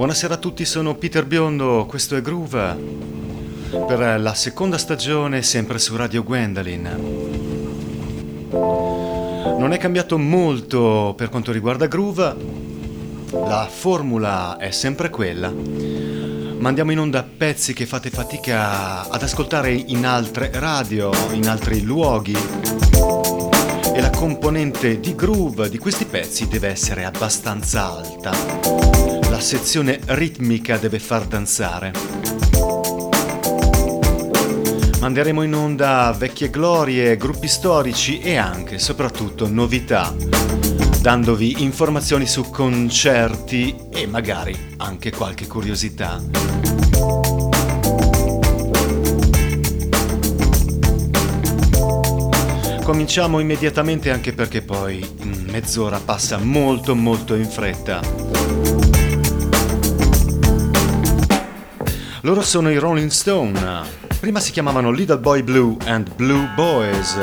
Buonasera a tutti, sono Peter Biondo, questo è Groove per la seconda stagione sempre su Radio Gwendolyn. Non è cambiato molto per quanto riguarda Groove, la formula è sempre quella. Mandiamo in onda pezzi che fate fatica ad ascoltare in altre radio, in altri luoghi. E la componente di groove di questi pezzi deve essere abbastanza alta la sezione ritmica deve far danzare. Manderemo in onda vecchie glorie, gruppi storici e anche, soprattutto, novità, dandovi informazioni su concerti e magari anche qualche curiosità. Cominciamo immediatamente anche perché poi mezz'ora passa molto molto in fretta. Loro sono i Rolling Stone. Prima si chiamavano Little Boy Blue and Blue Boys.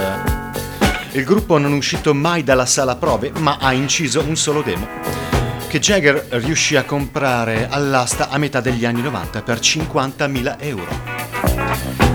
Il gruppo non è uscito mai dalla sala prove, ma ha inciso un solo demo che Jagger riuscì a comprare all'asta a metà degli anni 90 per 50.000 euro.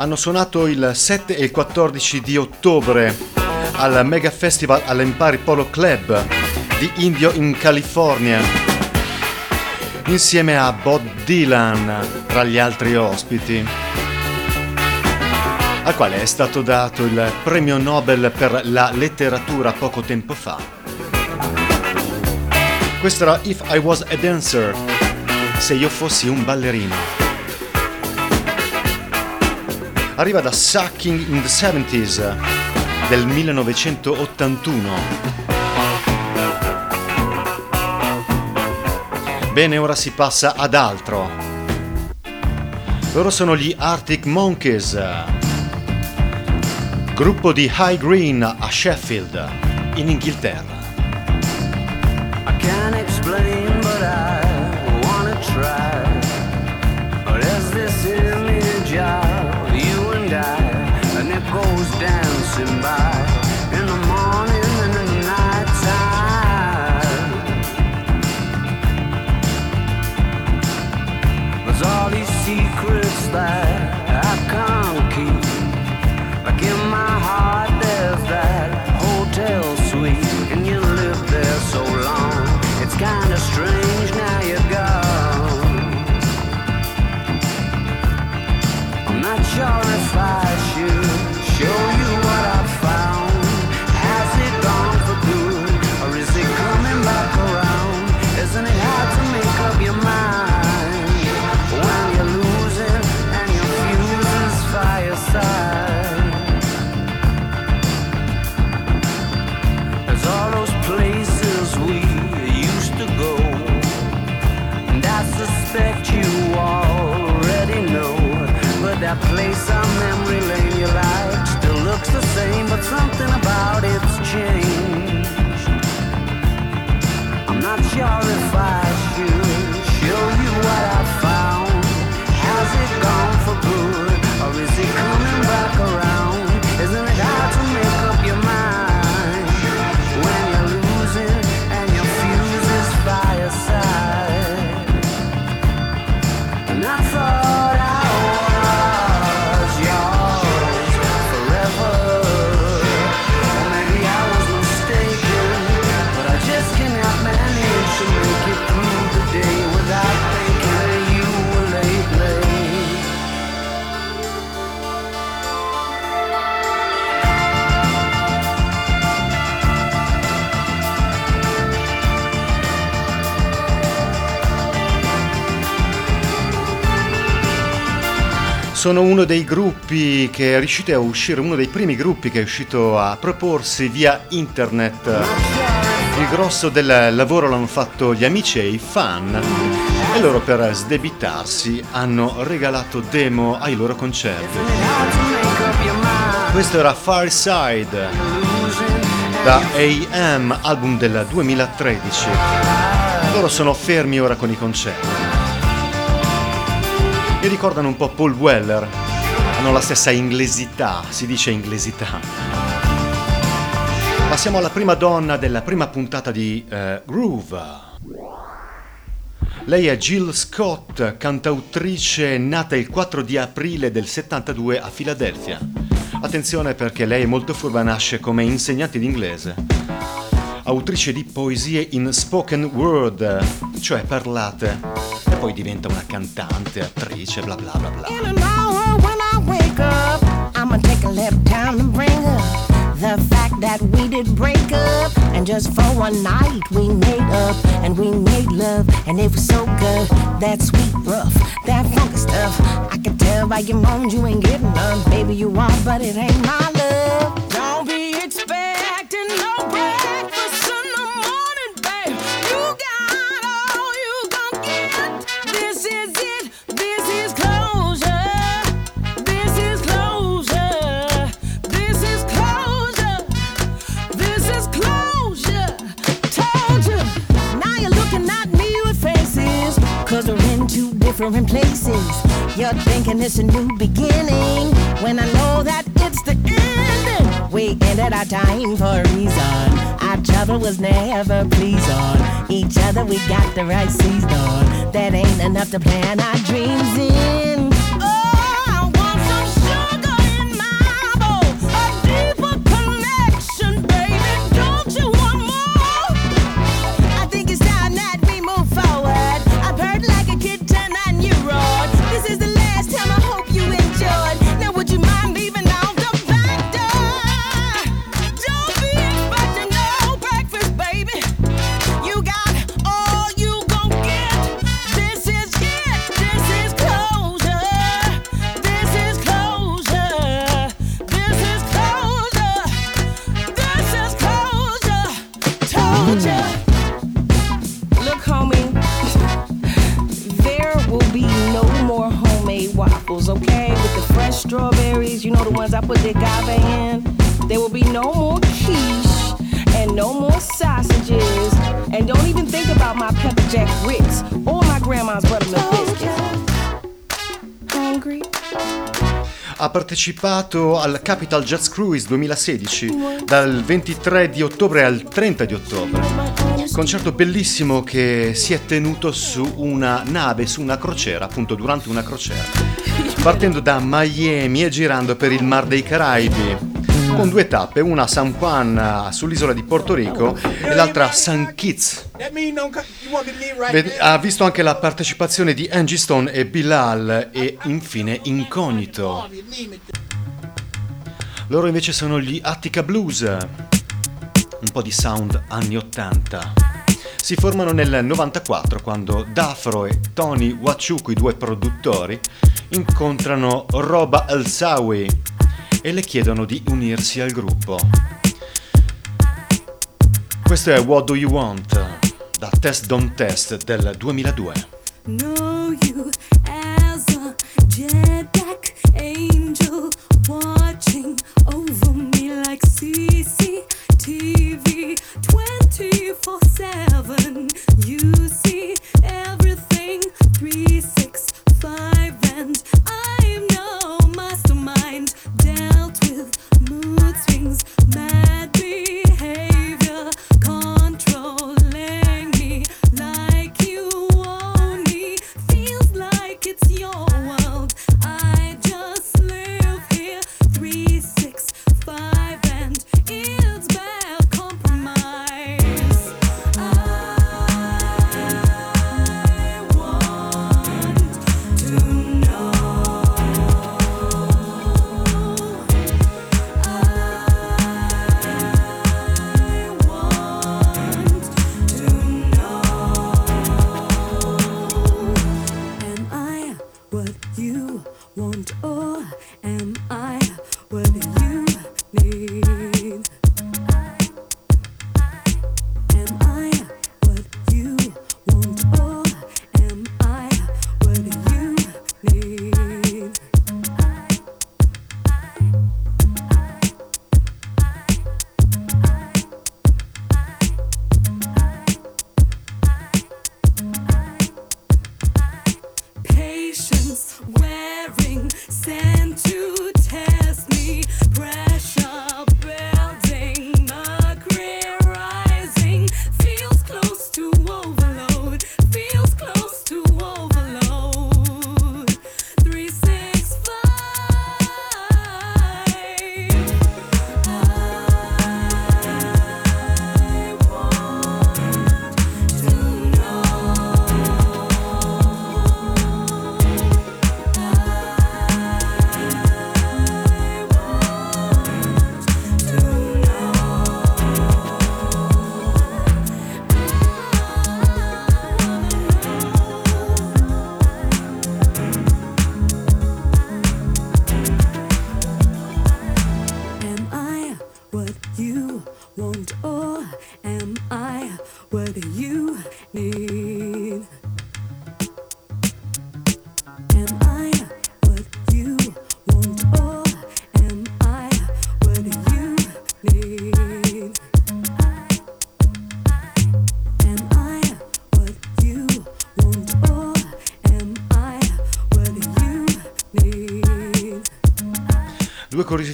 Hanno suonato il 7 e il 14 di ottobre al Mega Festival all'Empire Polo Club di Indio in California, insieme a Bob Dylan tra gli altri ospiti, al quale è stato dato il premio Nobel per la letteratura poco tempo fa. Questo era If I Was a Dancer, se io fossi un ballerino arriva da Sucking in the 70s del 1981. Bene, ora si passa ad altro. Loro sono gli Arctic Monkeys, gruppo di High Green a Sheffield, in Inghilterra. I can't explain, Sono uno dei gruppi che è riuscito a uscire, uno dei primi gruppi che è uscito a proporsi via internet. Il grosso del lavoro l'hanno fatto gli amici e i fan e loro per sdebitarsi hanno regalato demo ai loro concerti. Questo era Far Side da AM, album del 2013. Loro sono fermi ora con i concerti. Mi ricordano un po' Paul Weller, hanno la stessa inglesità, si dice inglesità. Passiamo alla prima donna della prima puntata di eh, Groove. Lei è Jill Scott, cantautrice nata il 4 di aprile del 72 a Filadelfia. Attenzione perché lei è molto furba, nasce come insegnante di inglese. Autrice di poesie in spoken word, cioè parlate, e poi diventa una cantante, attrice, bla bla bla bla. The fact that we did break up. And just for one night we made up and we made love. And it was so good, that sweet rough, that funky stuff. I can tell by your moans you ain't getting none. Baby, you are, but it ain't my love. Don't be expecting different places. You're thinking it's a new beginning. When I know that it's the ending. We ended our time for a reason. Our trouble was never pleased on each other. We got the right season. That ain't enough to plan our dreams in. Think about my pepper jack grits or my grandma's buttermilk biscuits. Hungry? ha partecipato al Capital Jazz Cruise 2016 dal 23 di ottobre al 30 di ottobre. Concerto bellissimo che si è tenuto su una nave, su una crociera, appunto durante una crociera, partendo da Miami e girando per il Mar dei Caraibi con due tappe, una a San Juan sull'isola di Porto Rico e l'altra a St. Kitts. Ha visto anche la partecipazione di Angie Stone e Bilal e infine Incognito. Loro invece sono gli Attica Blues, un po' di sound anni 80. Si formano nel 94 quando Dafro e Tony Wachuku, i due produttori, incontrano Roba El-Sawi e le chiedono di unirsi al gruppo. Questo è What Do You Want da Test Don't Test del 2002.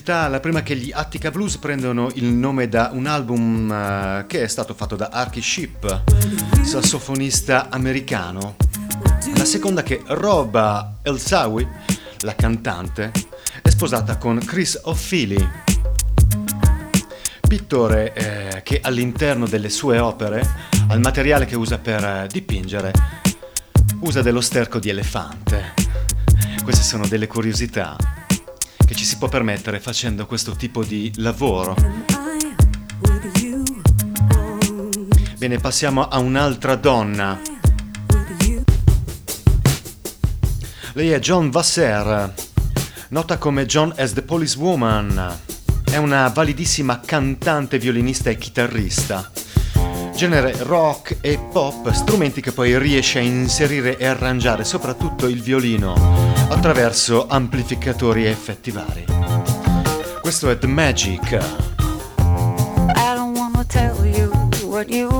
Curiosità, la prima è che gli Attica Blues prendono il nome da un album eh, che è stato fatto da Archie Sheep, sassofonista americano. La seconda è che Roba El-Sawi, la cantante, è sposata con Chris O'Feely, pittore eh, che all'interno delle sue opere, al materiale che usa per eh, dipingere, usa dello sterco di elefante. Queste sono delle curiosità che ci si può permettere facendo questo tipo di lavoro. Bene, passiamo a un'altra donna. Lei è John Vasser, nota come John as the Policewoman. È una validissima cantante, violinista e chitarrista. Genere rock e pop, strumenti che poi riesce a inserire e arrangiare soprattutto il violino attraverso amplificatori e effetti vari. Questo è The Magic. I don't wanna tell you what you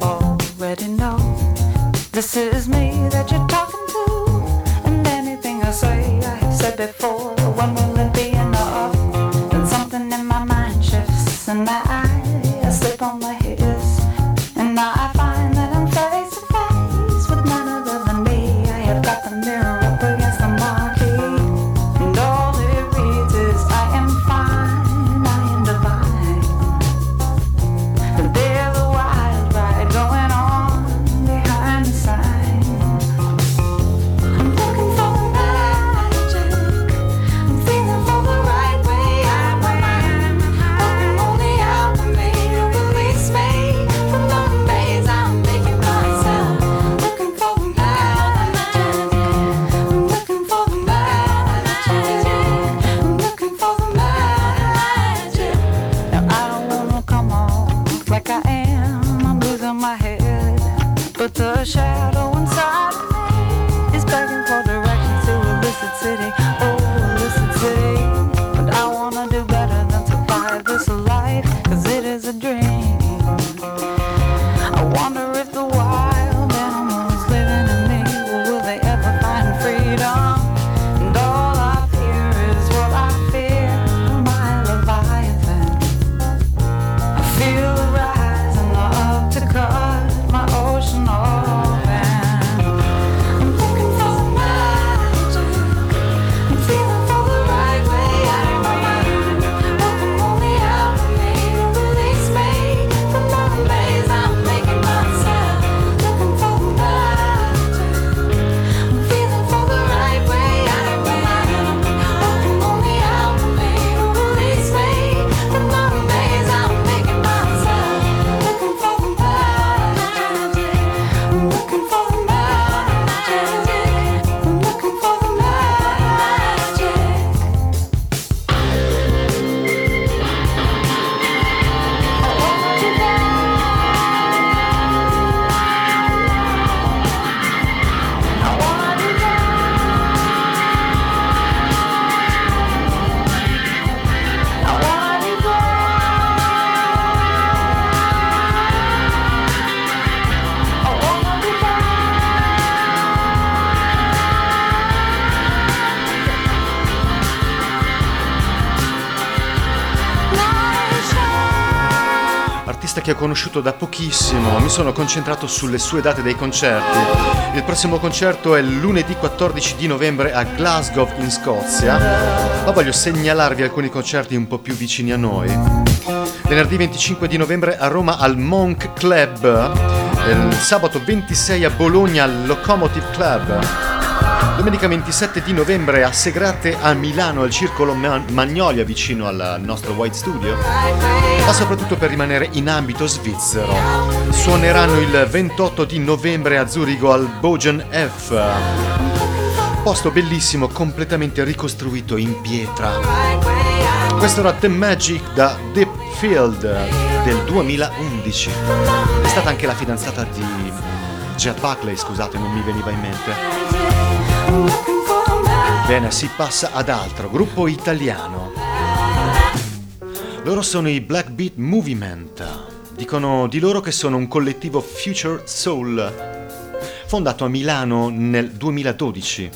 already know. This is me che ho conosciuto da pochissimo, mi sono concentrato sulle sue date dei concerti. Il prossimo concerto è lunedì 14 di novembre a Glasgow in Scozia, ma voglio segnalarvi alcuni concerti un po' più vicini a noi. Venerdì 25 di novembre a Roma al Monk Club, il sabato 26 a Bologna al Locomotive Club, Domenica 27 di novembre a Segrate a Milano al Circolo Ma- Magnolia vicino al nostro White Studio, ma soprattutto per rimanere in ambito svizzero. Suoneranno il 28 di novembre a Zurigo al Bogen F. Posto bellissimo, completamente ricostruito in pietra. Questo era The Magic da Deep Field del 2011. È stata anche la fidanzata di Jet Buckley, scusate, non mi veniva in mente. Bene, si passa ad altro, gruppo italiano. Loro sono i Black Beat Movement. Dicono di loro che sono un collettivo Future Soul, fondato a Milano nel 2012.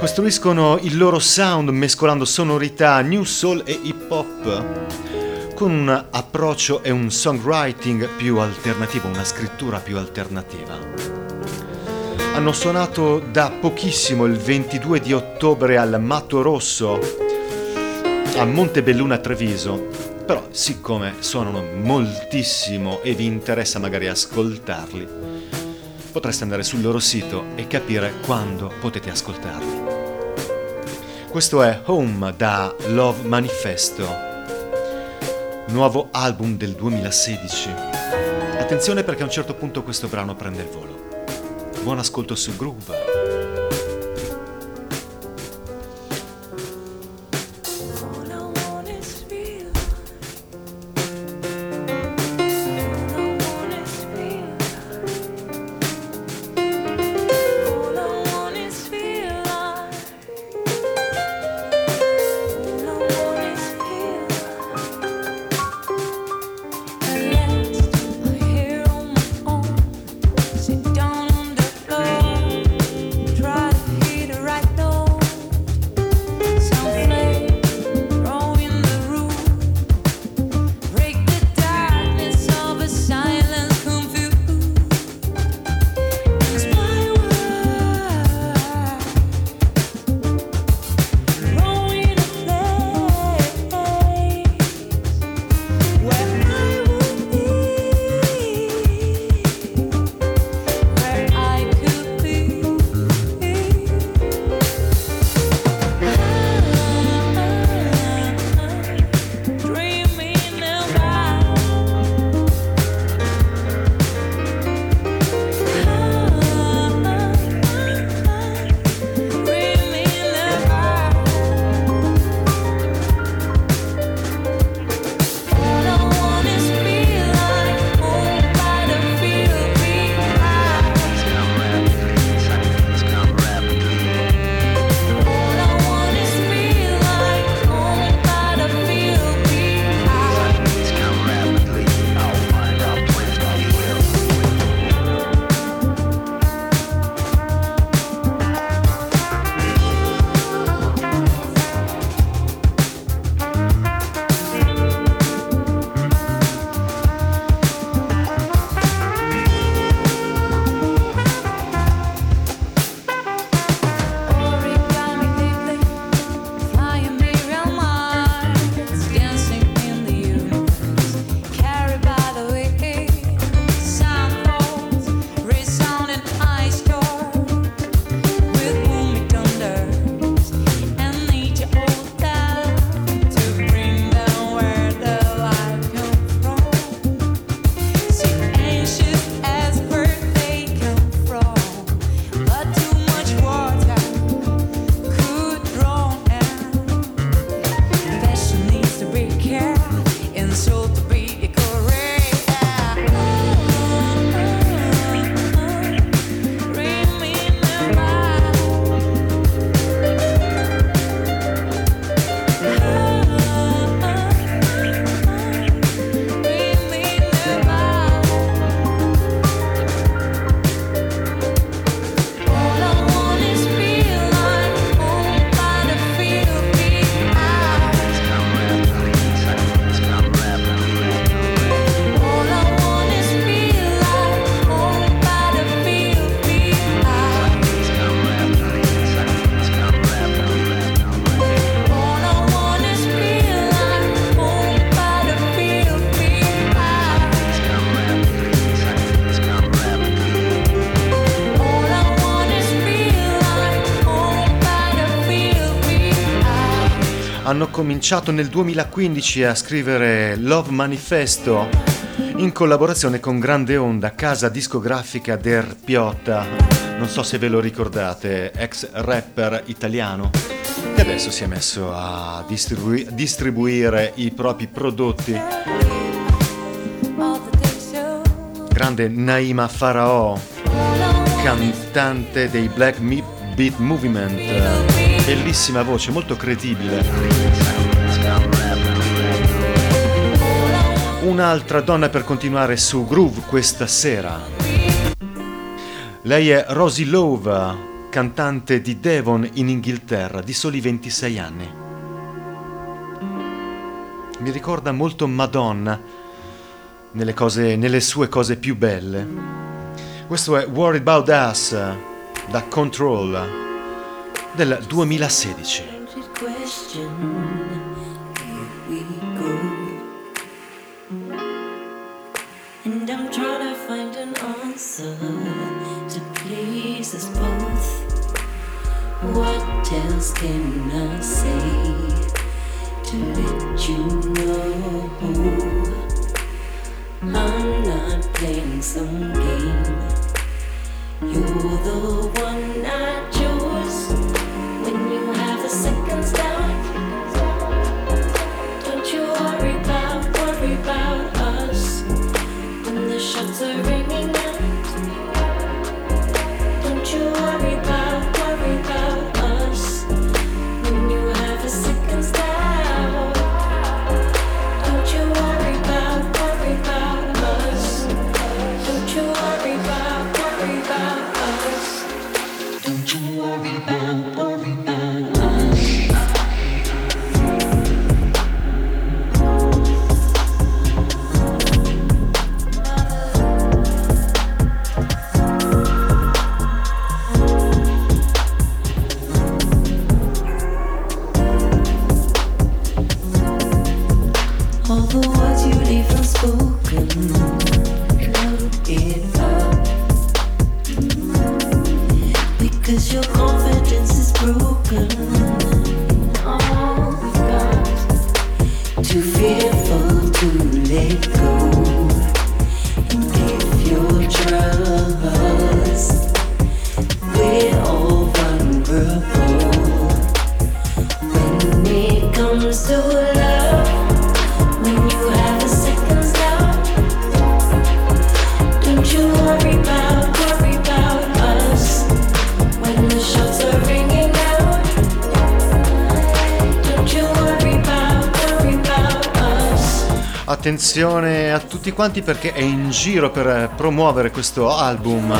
Costruiscono il loro sound mescolando sonorità new soul e hip hop con un approccio e un songwriting più alternativo, una scrittura più alternativa. Hanno suonato da pochissimo il 22 di ottobre al Matto Rosso a Montebelluna Treviso, però siccome suonano moltissimo e vi interessa magari ascoltarli, potreste andare sul loro sito e capire quando potete ascoltarli. Questo è Home da Love Manifesto, nuovo album del 2016. Attenzione perché a un certo punto questo brano prende il volo. Buon ascolto su Groove. Hanno cominciato nel 2015 a scrivere Love Manifesto in collaborazione con Grande Onda, casa discografica der Piotta. Non so se ve lo ricordate, ex rapper italiano che adesso si è messo a distribui- distribuire i propri prodotti. Grande Naima Farao, cantante dei Black Me- Beat Movement, bellissima voce, molto credibile. Un'altra donna per continuare su Groove questa sera. Lei è Rosie Love, cantante di Devon in Inghilterra, di soli 26 anni. Mi ricorda molto Madonna nelle, cose, nelle sue cose più belle. Questo è Worried About Us da Control del 2016. question. Here we go. And I'm trying to find an answer to please us both. What else can I say to let you know? I'm not playing some game. You're the one I Attenzione a tutti quanti perché è in giro per promuovere questo album.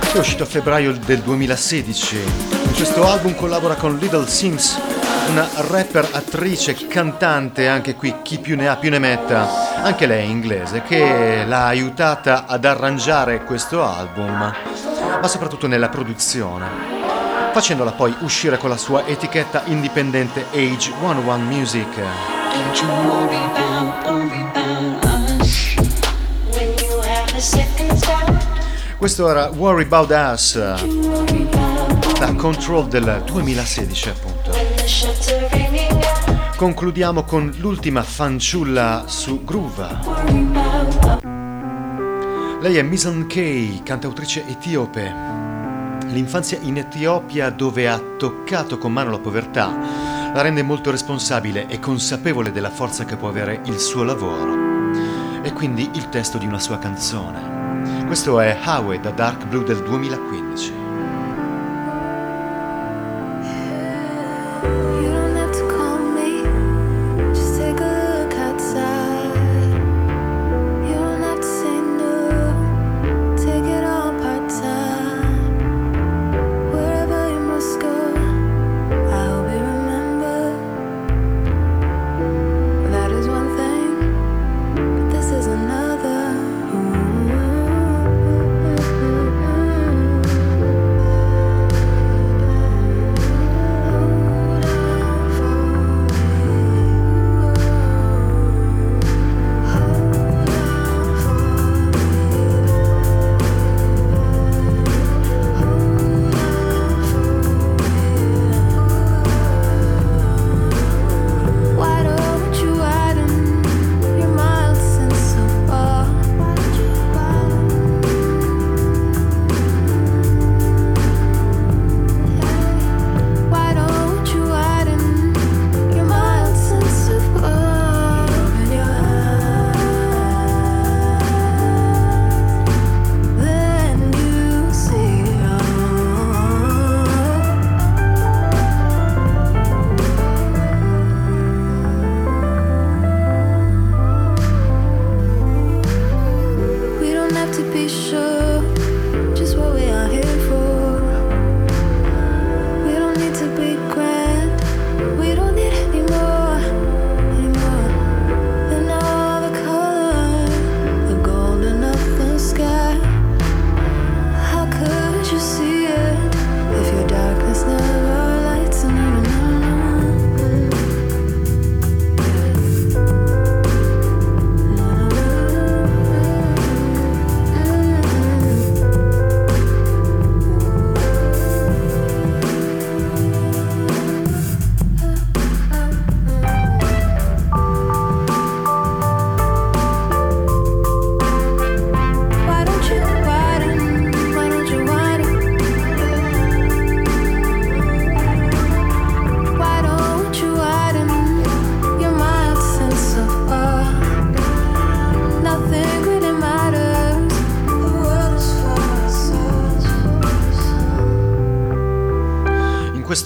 Che è uscito a febbraio del 2016. In questo album collabora con Little Sims, una rapper, attrice, cantante, anche qui chi più ne ha più ne metta, anche lei inglese, che l'ha aiutata ad arrangiare questo album, ma soprattutto nella produzione, facendola poi uscire con la sua etichetta indipendente Age 101 Music. Questo era Worry About Us da Control del 2016 appunto. Concludiamo con l'ultima fanciulla su Groove. Lei è Misan Kay, cantautrice etiope. L'infanzia in Etiopia dove ha toccato con mano la povertà la rende molto responsabile e consapevole della forza che può avere il suo lavoro. E quindi il testo di una sua canzone. Questo è Highway da Dark Blue del 2015.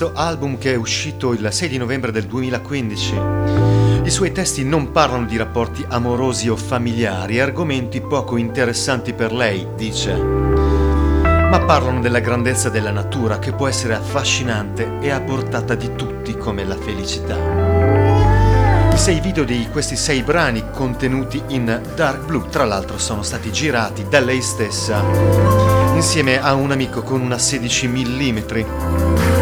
Questo album che è uscito il 6 di novembre del 2015. I suoi testi non parlano di rapporti amorosi o familiari, argomenti poco interessanti per lei, dice, ma parlano della grandezza della natura che può essere affascinante e a portata di tutti come la felicità. I sei video di questi sei brani contenuti in Dark Blue, tra l'altro, sono stati girati da lei stessa insieme a un amico con una 16 mm.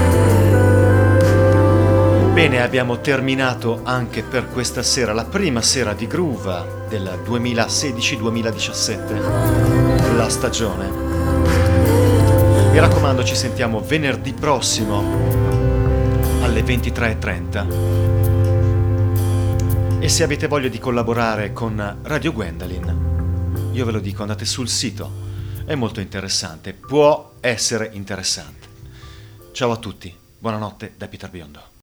Bene, abbiamo terminato anche per questa sera, la prima sera di Groove del 2016-2017, la stagione. Mi raccomando, ci sentiamo venerdì prossimo alle 23.30. E se avete voglia di collaborare con Radio Gwendolyn, io ve lo dico, andate sul sito, è molto interessante, può essere interessante. Ciao a tutti, buonanotte da Peter Biondo.